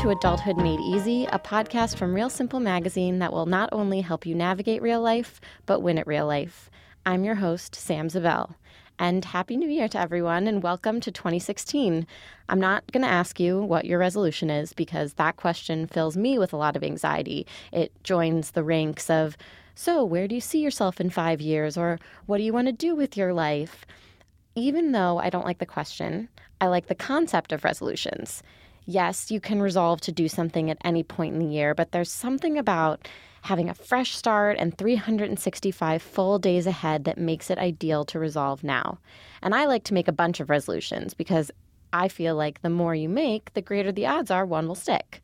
to Adulthood Made Easy, a podcast from Real Simple Magazine that will not only help you navigate real life, but win at real life. I'm your host, Sam Zabell. And Happy New Year to everyone, and welcome to 2016. I'm not going to ask you what your resolution is because that question fills me with a lot of anxiety. It joins the ranks of, so where do you see yourself in five years? Or what do you want to do with your life? Even though I don't like the question, I like the concept of resolutions. Yes, you can resolve to do something at any point in the year, but there's something about having a fresh start and 365 full days ahead that makes it ideal to resolve now. And I like to make a bunch of resolutions because I feel like the more you make, the greater the odds are one will stick.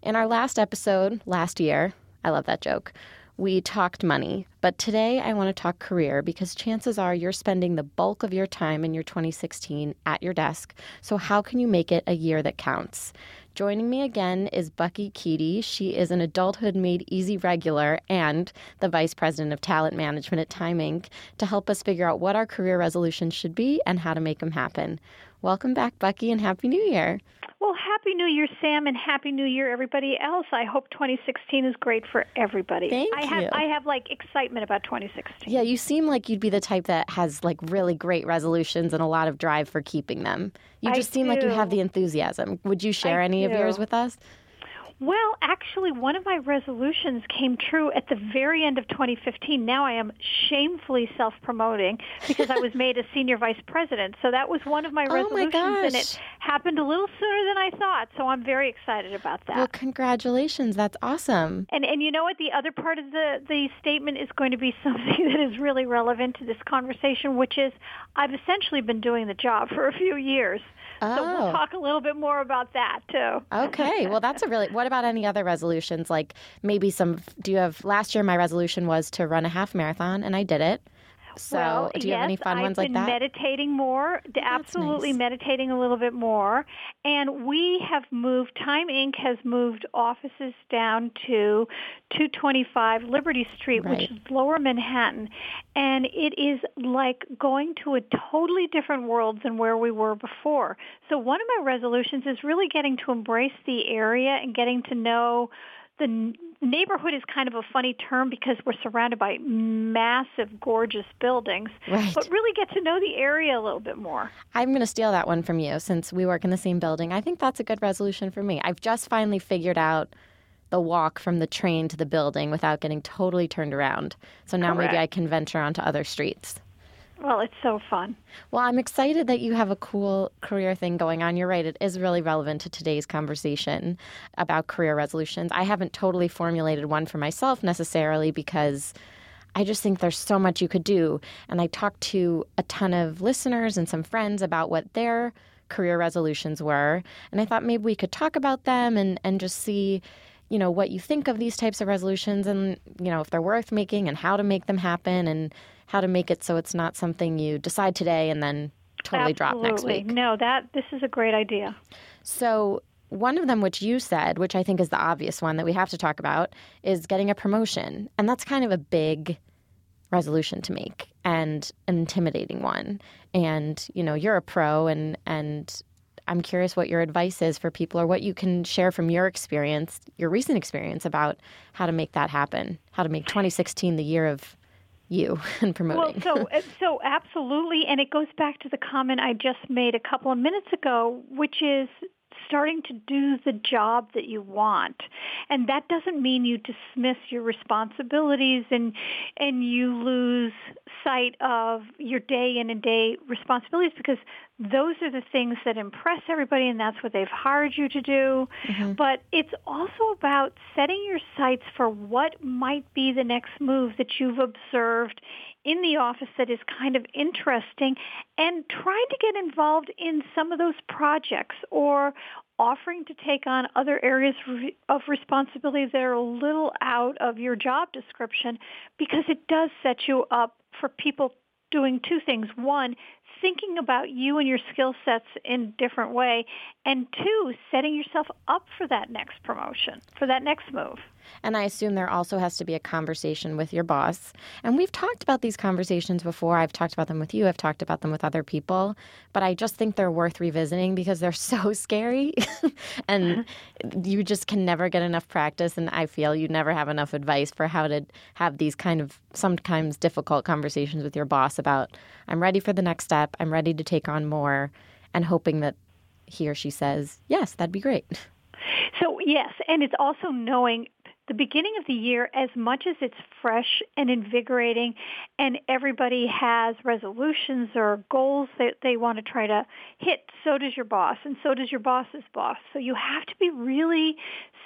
In our last episode last year, I love that joke, we talked money, but today I want to talk career because chances are you're spending the bulk of your time in your 2016 at your desk. So, how can you make it a year that counts? Joining me again is Bucky Keady. She is an Adulthood Made Easy regular and the Vice President of Talent Management at Time Inc. to help us figure out what our career resolutions should be and how to make them happen. Welcome back, Bucky, and Happy New Year. Well, Happy New Year, Sam, and Happy New Year, everybody else. I hope 2016 is great for everybody. Thank I you. have I have like excitement about 2016. Yeah, you seem like you'd be the type that has like really great resolutions and a lot of drive for keeping them. You I just seem like you have the enthusiasm. Would you share I any of yours with us? Well, actually, one of my resolutions came true at the very end of 2015. Now I am shamefully self-promoting because I was made a senior vice president. So that was one of my Oh, my resolutions, and it happened a little sooner than I thought. So I'm very excited about that. Well, congratulations. That's awesome. And and you know what? The other part of the the statement is going to be something that is really relevant to this conversation, which is I've essentially been doing the job for a few years. So Oh. we'll talk a little bit more about that too. Okay. Well, that's a really. What about any other resolutions? Like maybe some. Do you have? Last year, my resolution was to run a half marathon, and I did it. So, well, do you yes, have any fun I've ones like that? meditating more, absolutely nice. meditating a little bit more. And we have moved, Time Inc. has moved offices down to 225 Liberty Street, Right. which is lower Manhattan. And it is like going to a totally different world than where we were before. So one of my resolutions is really getting to embrace the area and getting to know the neighborhood is kind of a funny term because we're surrounded by massive, gorgeous buildings, Right. but really get to know the area a little bit more. I'm going to steal that one from you since we work in the same building. I think that's a good resolution for me. I've just finally figured out the walk from the train to the building without getting totally turned around. So now maybe I can venture onto other streets. Well, it's so fun. Well, I'm excited that you have a cool career thing going on. You're right, it is really relevant to today's conversation about career resolutions. I haven't totally formulated one for myself necessarily because I just think there's so much you could do. And I talked to a ton of listeners and some friends about what their career resolutions were. And I thought maybe we could talk about them and, and just see, you know, what you think of these types of resolutions and, you know, if they're worth making and how to make them happen and how to make it so it's not something you decide today and then totally drop next Absolutely. week. No, that this is a great idea. So, one of them, which you said, which I think is the obvious one that we have to talk about, is getting a promotion. And that's kind of a big resolution to make and an intimidating one. And, you know, you're a pro and, and, I'm curious what your advice is for people or what you can share from your experience, your recent experience about how to make that happen, how to make 2016 the year of you and promoting. Well, so so absolutely, and it goes back to the comment I just made a couple of minutes ago, which is starting to do the job that you want. And that doesn't mean you dismiss your responsibilities and and you lose sight of your day in and day responsibilities because those are the things that impress everybody and that's what they've hired you to do. Mm-hmm. But it's also about setting your sights for what might be the next move that you've observed in the office that is kind of interesting and trying to get involved in some of those projects or offering to take on other areas of responsibility that are a little out of your job description because it does set you up for people doing two things. One, thinking about you and your skill sets in a different way. And two, setting yourself up for that next promotion, for that next move. And I assume there also has to be a conversation with your boss. And we've talked about these conversations before. I've talked about them with you, I've talked about them with other people. But I just think they're worth revisiting because they're so scary. and uh-huh. you just can never get enough practice. And I feel you never have enough advice for how to have these kind of sometimes difficult conversations with your boss about, I'm ready for the next step, I'm ready to take on more, and hoping that he or she says, yes, that'd be great. So, yes, and it's also knowing the beginning of the year, as much as it's fresh and invigorating and everybody has resolutions or goals that they want to try to hit, so does your boss and so does your boss's boss. So you have to be really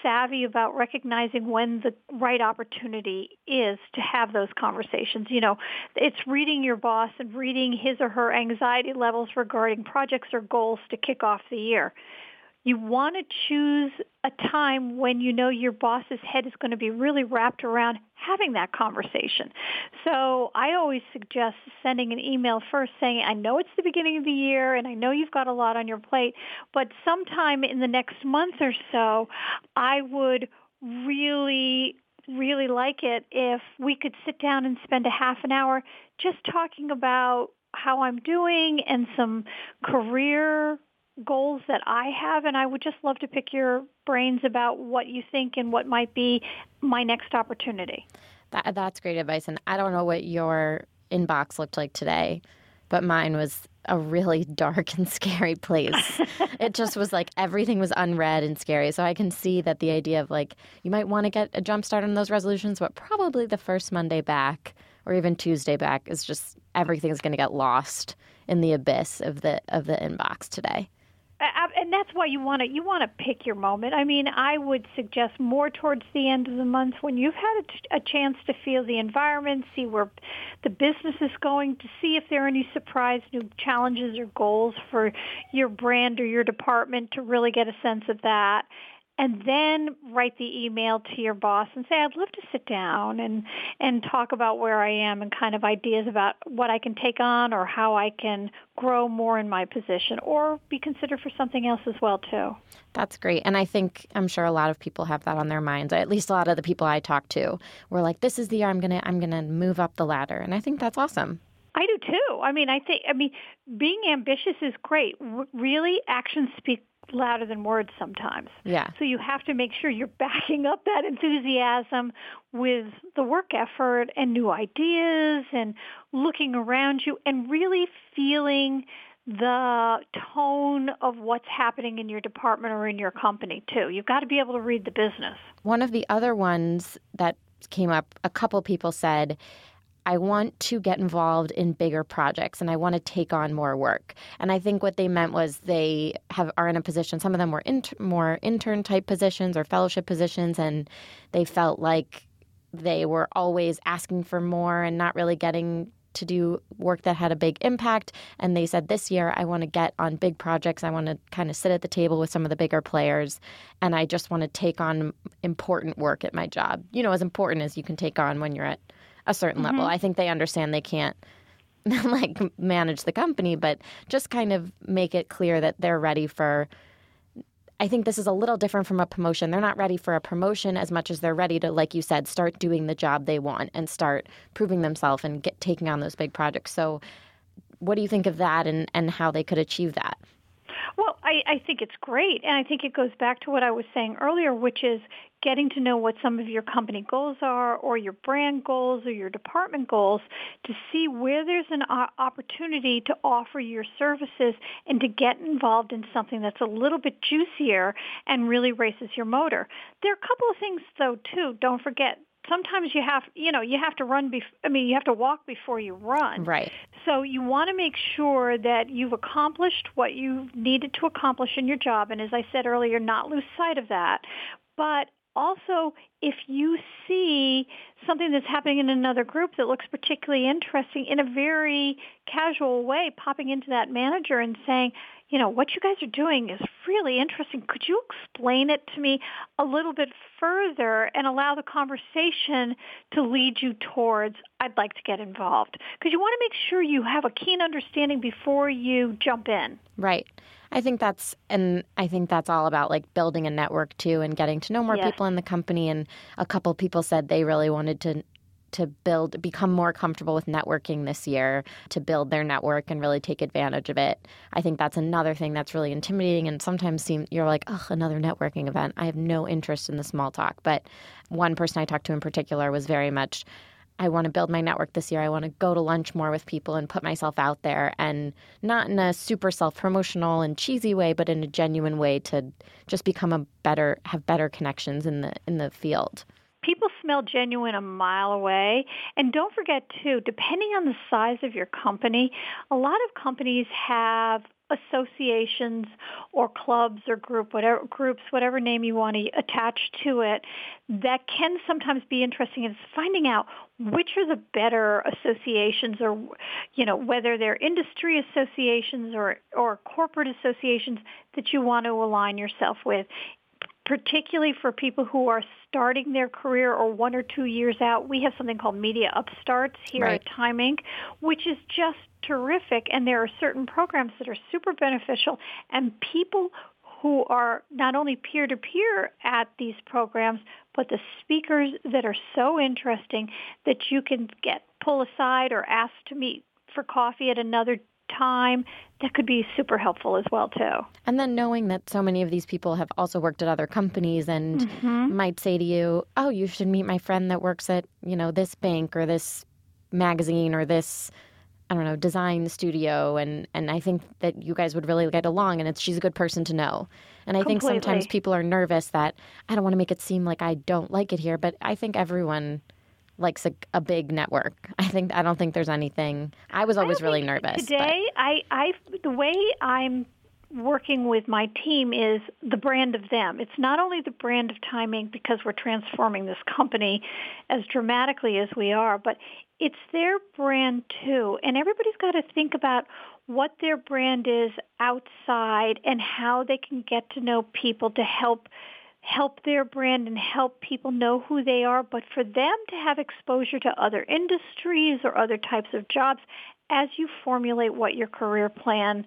savvy about recognizing when the right opportunity is to have those conversations. You know, it's reading your boss and reading his or her anxiety levels regarding projects or goals to kick off the year you want to choose a time when you know your boss's head is going to be really wrapped around having that conversation. So I always suggest sending an email first saying, I know it's the beginning of the year and I know you've got a lot on your plate, but sometime in the next month or so, I would really really like it if we could sit down and spend a half an hour just talking about how I'm doing and some career goals that I have, and I would just love to pick your brains about what you think and what might be my next opportunity. That, that's great advice. And I don't know what your inbox looked like today, but mine was a really dark and scary place. it just was like everything was unread and scary. So I can see that the idea of like you might want to get a jump start on those resolutions, but probably the first Monday back or even Tuesday back is just everything's going to get lost in the abyss of the of the inbox today and that's why you want to you want to pick your moment. I mean, I would suggest more towards the end of the month when you've had a, a chance to feel the environment, see where the business is going, to see if there are any surprise new challenges or goals for your brand or your department to really get a sense of that and then write the email to your boss and say I'd love to sit down and and talk about where I am and kind of ideas about what I can take on or how I can grow more in my position or be considered for something else as well too. That's great. And I think I'm sure a lot of people have that on their minds. At least a lot of the people I talk to were like this is the year I'm going to I'm going to move up the ladder. And I think that's awesome. I do too. I mean, I think I mean being ambitious is great. R- really actions speak louder than words sometimes. Yeah. So you have to make sure you're backing up that enthusiasm with the work effort and new ideas and looking around you and really feeling the tone of what's happening in your department or in your company too. You've got to be able to read the business. One of the other ones that came up, a couple people said I want to get involved in bigger projects and I want to take on more work. And I think what they meant was they have are in a position. Some of them were inter, more intern type positions or fellowship positions, and they felt like they were always asking for more and not really getting to do work that had a big impact. And they said, this year, I want to get on big projects. I want to kind of sit at the table with some of the bigger players. And I just want to take on important work at my job. You know, as important as you can take on when you're at a certain mm-hmm. level. I think they understand they can't like manage the company, but just kind of make it clear that they're ready for. I think this is a little different from a promotion. They're not ready for a promotion as much as they're ready to, like you said, start doing the job they want and start proving themselves and get taking on those big projects. So, what do you think of that and, and how they could achieve that? Well, I, I think it's great. And I think it goes back to what I was saying earlier, which is getting to know what some of your company goals are or your brand goals or your department goals to see where there's an opportunity to offer your services and to get involved in something that's a little bit juicier and really races your motor. There are a couple of things though too. Don't forget sometimes you have you know you have to run bef- i mean you have to walk before you run right so you want to make sure that you've accomplished what you needed to accomplish in your job and as i said earlier not lose sight of that but also if you see something that's happening in another group that looks particularly interesting in a very casual way, popping into that manager and saying, you know, what you guys are doing is really interesting. Could you explain it to me a little bit further and allow the conversation to lead you towards, I'd like to get involved? Because you want to make sure you have a keen understanding before you jump in. Right. I think that's and I think that's all about like building a network too and getting to know more Yes. people in the company and a couple people said they really wanted to to build become more comfortable with networking this year to build their network and really take advantage of it. I think that's another thing that's really intimidating and sometimes seem you're like, "Oh, another networking event. I have no interest in the small talk." But one person I talked to in particular was very much I want to build my network this year. I want to go to lunch more with people and put myself out there and not in a super self promotional and cheesy way, but in a genuine way to just become a better have better connections in the in the field. People smell genuine a mile away. And don't forget too, depending on the size of your company, a lot of companies have associations or clubs or group whatever groups whatever name you want to attach to it that can sometimes be interesting is finding out which are the better associations or you know whether they're industry associations or or corporate associations that you want to align yourself with particularly for people who are starting their career or one or two years out, we have something called Media Upstarts here Right. at Time Inc., which is just terrific. And there are certain programs that are super beneficial, and people who are not only peer-to-peer at these programs, but the speakers that are so interesting that you can get pull aside or asked to meet for coffee at another time that could be super helpful as well too. And then knowing that so many of these people have also worked at other companies and Mm-hmm. might say to you, "Oh, you should meet my friend that works at, you know, this bank or this magazine or this I don't know, design studio and and I think that you guys would really get along and it's she's a good person to know. And I think sometimes people are nervous that I don't want to make it seem like I don't like it here, but I think everyone likes a, a big network. I think I don't think there's anything. I was always don't really nervous. but- Today, I, I, the way I'm working with my team is the brand of them. It's not only the brand of Time Inc. because we're transforming this company as dramatically as we are, but it's their brand too. And everybody's got to think about what their brand is outside and how they can get to know people to help help their brand and help people know who they are, but for them to have exposure to other industries or other types of jobs as you formulate what your career plan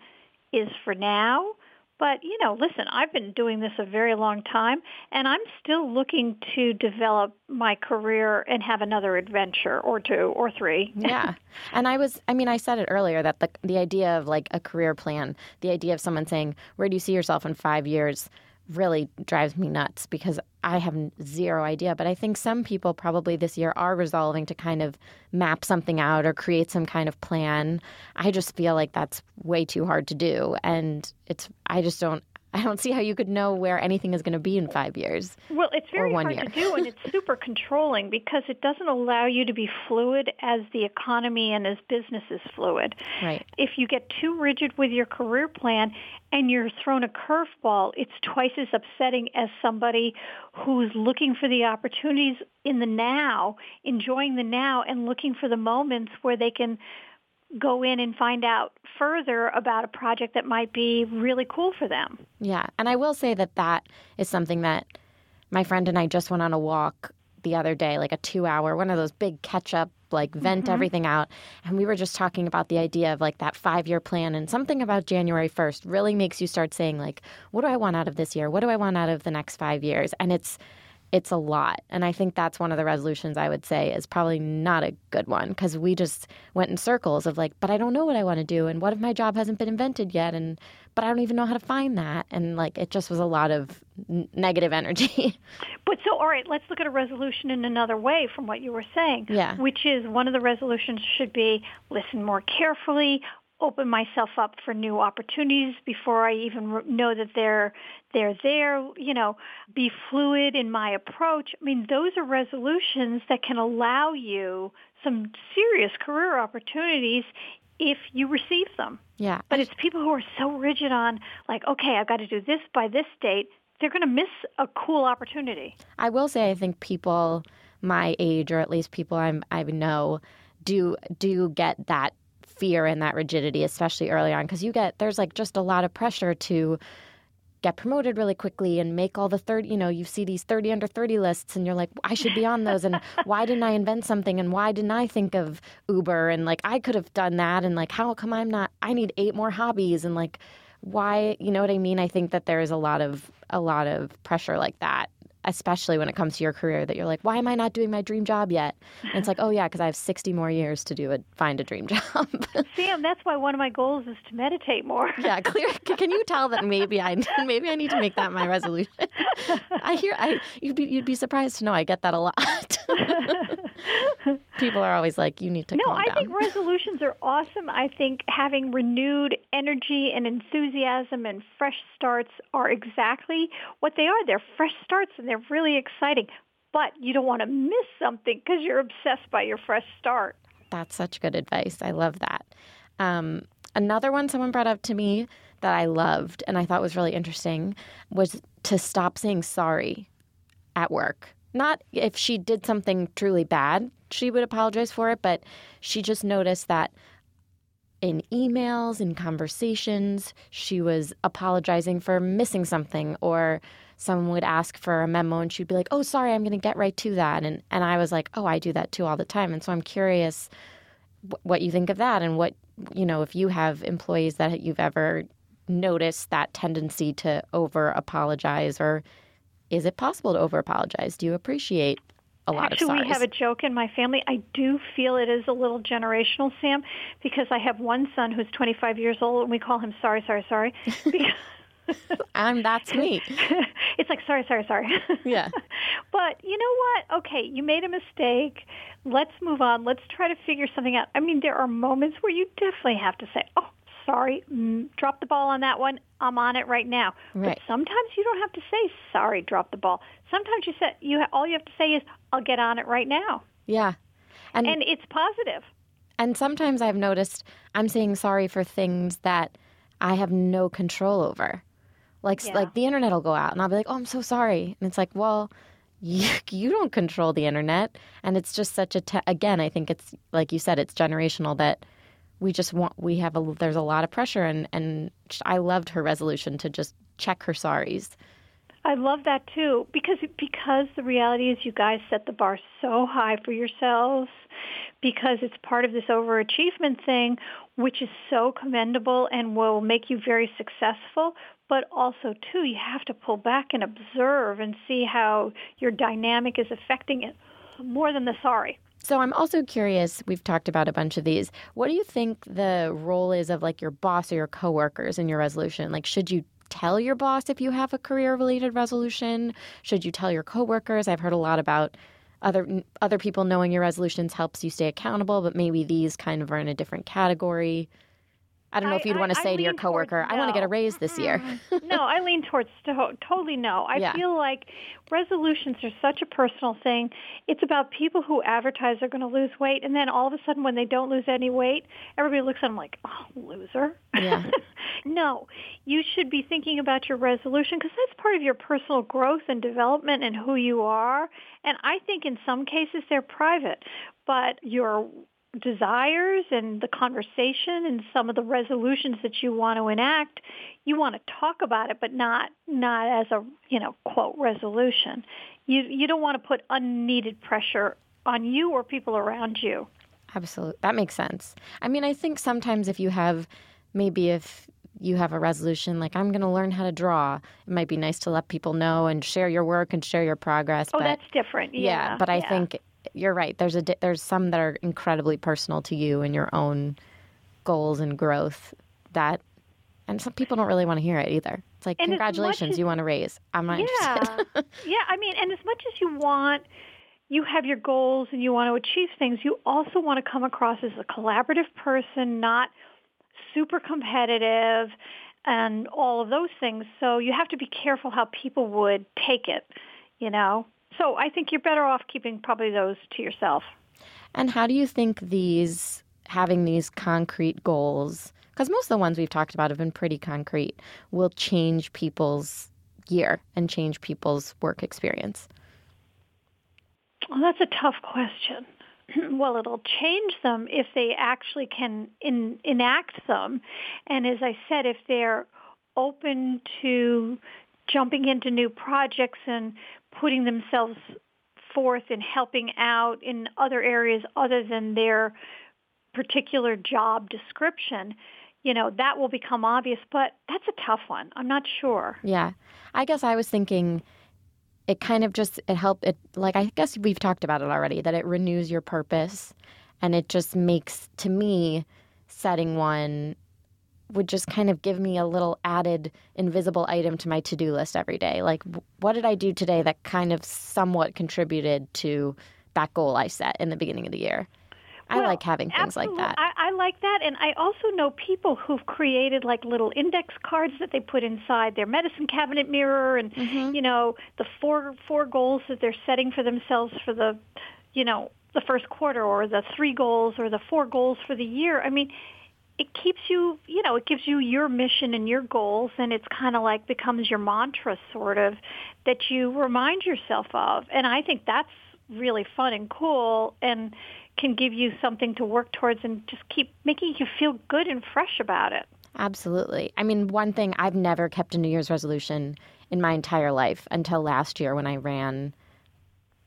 is for now. But, you know, listen, I've been doing this a very long time and I'm still looking to develop my career and have another adventure or two or three. yeah. And I was I mean I said it earlier that the the idea of like a career plan, the idea of someone saying, "Where do you see yourself in 5 years?" Really drives me nuts because I have zero idea, but I think some people probably this year are resolving to kind of map something out or create some kind of plan. I just feel like that's way too hard to do and it's I just don't I don't see how you could know where anything is going to be in 5 years. Well, it's very one hard year. to do, and it's super controlling because it doesn't allow you to be fluid as the economy and as business is fluid. Right. If you get too rigid with your career plan and you're thrown a curveball, it's twice as upsetting as somebody who's looking for the opportunities in the now, enjoying the now, and looking for the moments where they can go in and find out further about a project that might be really cool for them. Yeah. And I will say that that is something that my friend and I just went on a walk the other day, like a two hour, one of those big catch up, like vent mm-hmm. everything out. And we were just talking about the idea of like that five year plan and something about January 1st really makes you start saying, like, what do I want out of this year? What do I want out of the next five years? And it's, it's a lot. And I think that's one of the resolutions I would say is probably not a good one because we just went in circles of like, but I don't know what I want to do. And what if my job hasn't been invented yet? And, but I don't even know how to find that. And like, it just was a lot of n- negative energy. But so, all right, let's look at a resolution in another way from what you were saying. Yeah. Which is one of the resolutions should be listen more carefully, open myself up for new opportunities before I even know that they're they're there. You know, be fluid in my approach. I mean, those are resolutions that can allow you some serious career opportunities if you receive them. yeah. But it's people who are so rigid on like, okay, I've got to do this by this date. They're going to miss a cool opportunity. I will say I think people my age, or at least people I'm, I know, do do get that fear and that rigidity, especially early on, because you get there's like just a lot of pressure to get promoted really quickly and make all the 30 you know you see these 30 under 30 lists and you're like i should be on those and why didn't i invent something? and why didn't i think of uber? and like i could have done that and like how come i'm not i need eight more hobbies? and like why you know what I mean? I think that there is a lot of a lot of pressure like that especially when it comes to your career that you're like why am i not doing my dream job yet? And it's like oh yeah because i have 60 more years to do it find a dream job. Sam that's why one of my goals is to meditate more. Yeah clear. Can you tell that maybe i maybe i need to make that my resolution? I hear i you'd be you'd be surprised to know i get that a lot people are always like you need to no i down. think resolutions are awesome. I think having renewed energy and enthusiasm and fresh starts are exactly what they are. They're fresh starts and they're really exciting but you don't want to miss something because you're obsessed by your fresh start. That's such good advice. I love that. Um, another one someone brought up to me that i loved and i thought was really interesting was to stop saying sorry at work not if she did something truly bad, she would apologize for it, but she just noticed that in emails in conversations, she was apologizing for missing something or someone would ask for a memo and she'd be like, "Oh, sorry, I'm going to get right to that." And and I was like, "Oh, I do that too all the time." And so I'm curious what you think of that and what, you know, if you have employees that you've ever noticed that tendency to over apologize or is it possible to over apologize? Do you appreciate a lot Actually, of sorries? we have a joke in my family. I do feel it is a little generational, Sam, because I have one son who's 25 years old, and we call him sorry, sorry, sorry. and that's me. it's like sorry, sorry, sorry. Yeah. but you know what? Okay, you made a mistake. Let's move on. Let's try to figure something out. I mean, there are moments where you definitely have to say, "Oh, sorry, mm, drop the ball on that one. I'm on it right now. Right. But sometimes you don't have to say sorry, drop the ball. Sometimes you say you all you have to say is I'll get on it right now. Yeah. And and it's positive. And sometimes I've noticed I'm saying sorry for things that I have no control over. Like yeah. like the internet will go out and I'll be like, "Oh, I'm so sorry." And it's like, "Well, you, you don't control the internet." And it's just such a te- again, I think it's like you said it's generational that we just want we have a there's a lot of pressure and and I loved her resolution to just check her sorries. I love that too because because the reality is you guys set the bar so high for yourselves because it's part of this overachievement thing which is so commendable and will make you very successful but also too you have to pull back and observe and see how your dynamic is affecting it more than the sorry. So I'm also curious, we've talked about a bunch of these. What do you think the role is of like your boss or your coworkers in your resolution? Like should you tell your boss if you have a career related resolution? Should you tell your coworkers? I've heard a lot about other other people knowing your resolutions helps you stay accountable, but maybe these kind of are in a different category. I don't know I, if you'd want to say to your coworker, "I want to get a raise this year." no, I lean towards to- totally no. I yeah. feel like resolutions are such a personal thing. It's about people who advertise they're going to lose weight, and then all of a sudden, when they don't lose any weight, everybody looks at them like, "Oh, loser." Yeah. no, you should be thinking about your resolution because that's part of your personal growth and development and who you are. And I think in some cases they're private, but your desires and the conversation and some of the resolutions that you want to enact, you want to talk about it, but not not as a you know quote resolution. You you don't want to put unneeded pressure on you or people around you. Absolutely, that makes sense. I mean, I think sometimes if you have maybe if you have a resolution like I'm going to learn how to draw, it might be nice to let people know and share your work and share your progress. Oh, but, that's different. Yeah, yeah but I yeah. think you're right. There's a there's some that are incredibly personal to you and your own goals and growth that and some people don't really want to hear it either. It's like and congratulations, as, you want to raise. I'm not yeah, interested. yeah, I mean, and as much as you want you have your goals and you want to achieve things, you also want to come across as a collaborative person, not super competitive and all of those things. So you have to be careful how people would take it, you know. So I think you're better off keeping probably those to yourself. And how do you think these having these concrete goals, because most of the ones we've talked about have been pretty concrete, will change people's year and change people's work experience? Well, that's a tough question. well, it'll change them if they actually can in, enact them. And as I said, if they're open to jumping into new projects and putting themselves forth and helping out in other areas other than their particular job description, you know, that will become obvious, but that's a tough one. I'm not sure. Yeah. I guess I was thinking it kind of just it helped it like I guess we've talked about it already that it renews your purpose and it just makes to me setting one would just kind of give me a little added invisible item to my to-do list every day. Like what did I do today that kind of somewhat contributed to that goal I set in the beginning of the year? I Well, like having things like that. I, I like that, and I also know people who've created like little index cards that they put inside their medicine cabinet mirror, and Mm-hmm. you know the four four goals that they're setting for themselves for the, you know, the first quarter, or the three goals, or the four goals for the year. I mean, it keeps you, you know, it gives you your mission and your goals, and it's kind of like becomes your mantra, sort of, that you remind yourself of. And I think that's really fun and cool, and can give you something to work towards, and just keep making you feel good and fresh about it. Absolutely. I mean, one thing I've never kept a New Year's resolution in my entire life until last year when I ran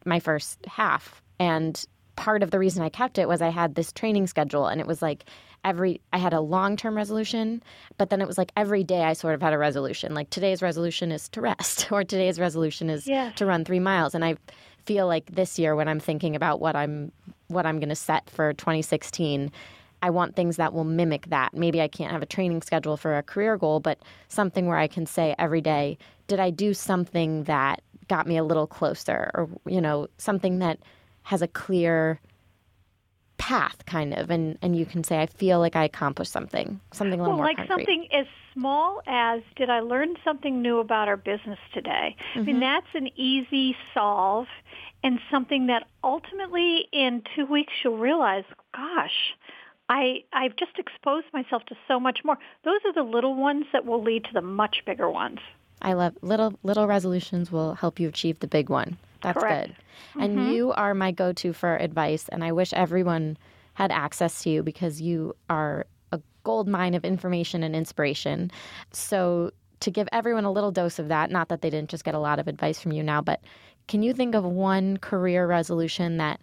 my first half. And part of the reason I kept it was I had this training schedule and it was like every I had a long-term resolution, but then it was like every day I sort of had a resolution. Like today's resolution is to rest or today's resolution is Yes. to run 3 miles and I feel like this year when I'm thinking about what I'm what I'm going to set for 2016 I want things that will mimic that. Maybe I can't have a training schedule for a career goal, but something where I can say every day, did I do something that got me a little closer or you know, something that has a clear path kind of and and you can say I feel like I accomplished something. Something a little Well, more like concrete. something as small as did I learn something new about our business today? I Mm-hmm. mean, that's an easy solve and something that ultimately in two weeks you'll realize, gosh, I, I've just exposed myself to so much more. Those are the little ones that will lead to the much bigger ones. I love little little resolutions will help you achieve the big one. That's Correct. good. And mm-hmm. you are my go-to for advice and I wish everyone had access to you because you are a gold mine of information and inspiration. So to give everyone a little dose of that, not that they didn't just get a lot of advice from you now, but can you think of one career resolution that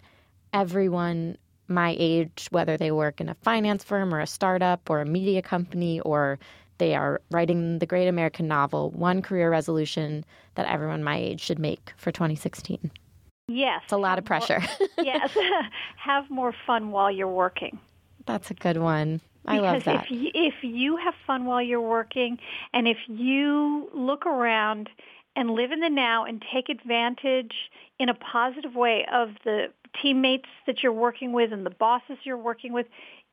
everyone my age, whether they work in a finance firm or a startup or a media company or they are writing the great American novel, one career resolution that everyone my age should make for 2016. Yes. It's a lot of pressure. yes. have more fun while you're working. That's a good one. I because love that. if you, if you have fun while you're working, and if you look around and live in the now and take advantage in a positive way of the teammates that you're working with and the bosses you're working with,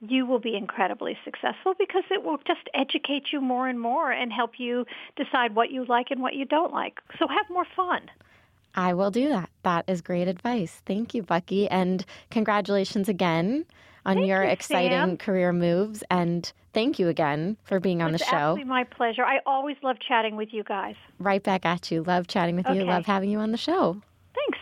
you will be incredibly successful because it will just educate you more and more and help you decide what you like and what you don't like. So have more fun. I will do that. That is great advice. Thank you, Bucky. And congratulations again on Thank your you, exciting Sam. career moves. And thank you again for being on it's the show. absolutely my pleasure. I always love chatting with you guys. Right back at you. Love chatting with you. Love having you on the show. Thanks.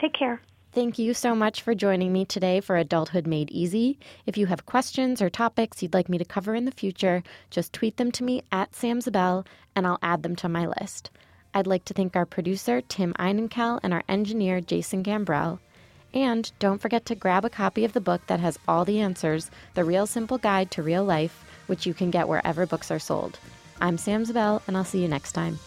Take care. Thank you so much for joining me today for Adulthood Made Easy. If you have questions or topics you'd like me to cover in the future, just tweet them to me at samzabell and I'll add them to my list. I'd like to thank our producer, Tim Einenkel, and our engineer, Jason Gambrell. And don't forget to grab a copy of the book that has all the answers The Real Simple Guide to Real Life, which you can get wherever books are sold. I'm Sam Zabell, and I'll see you next time.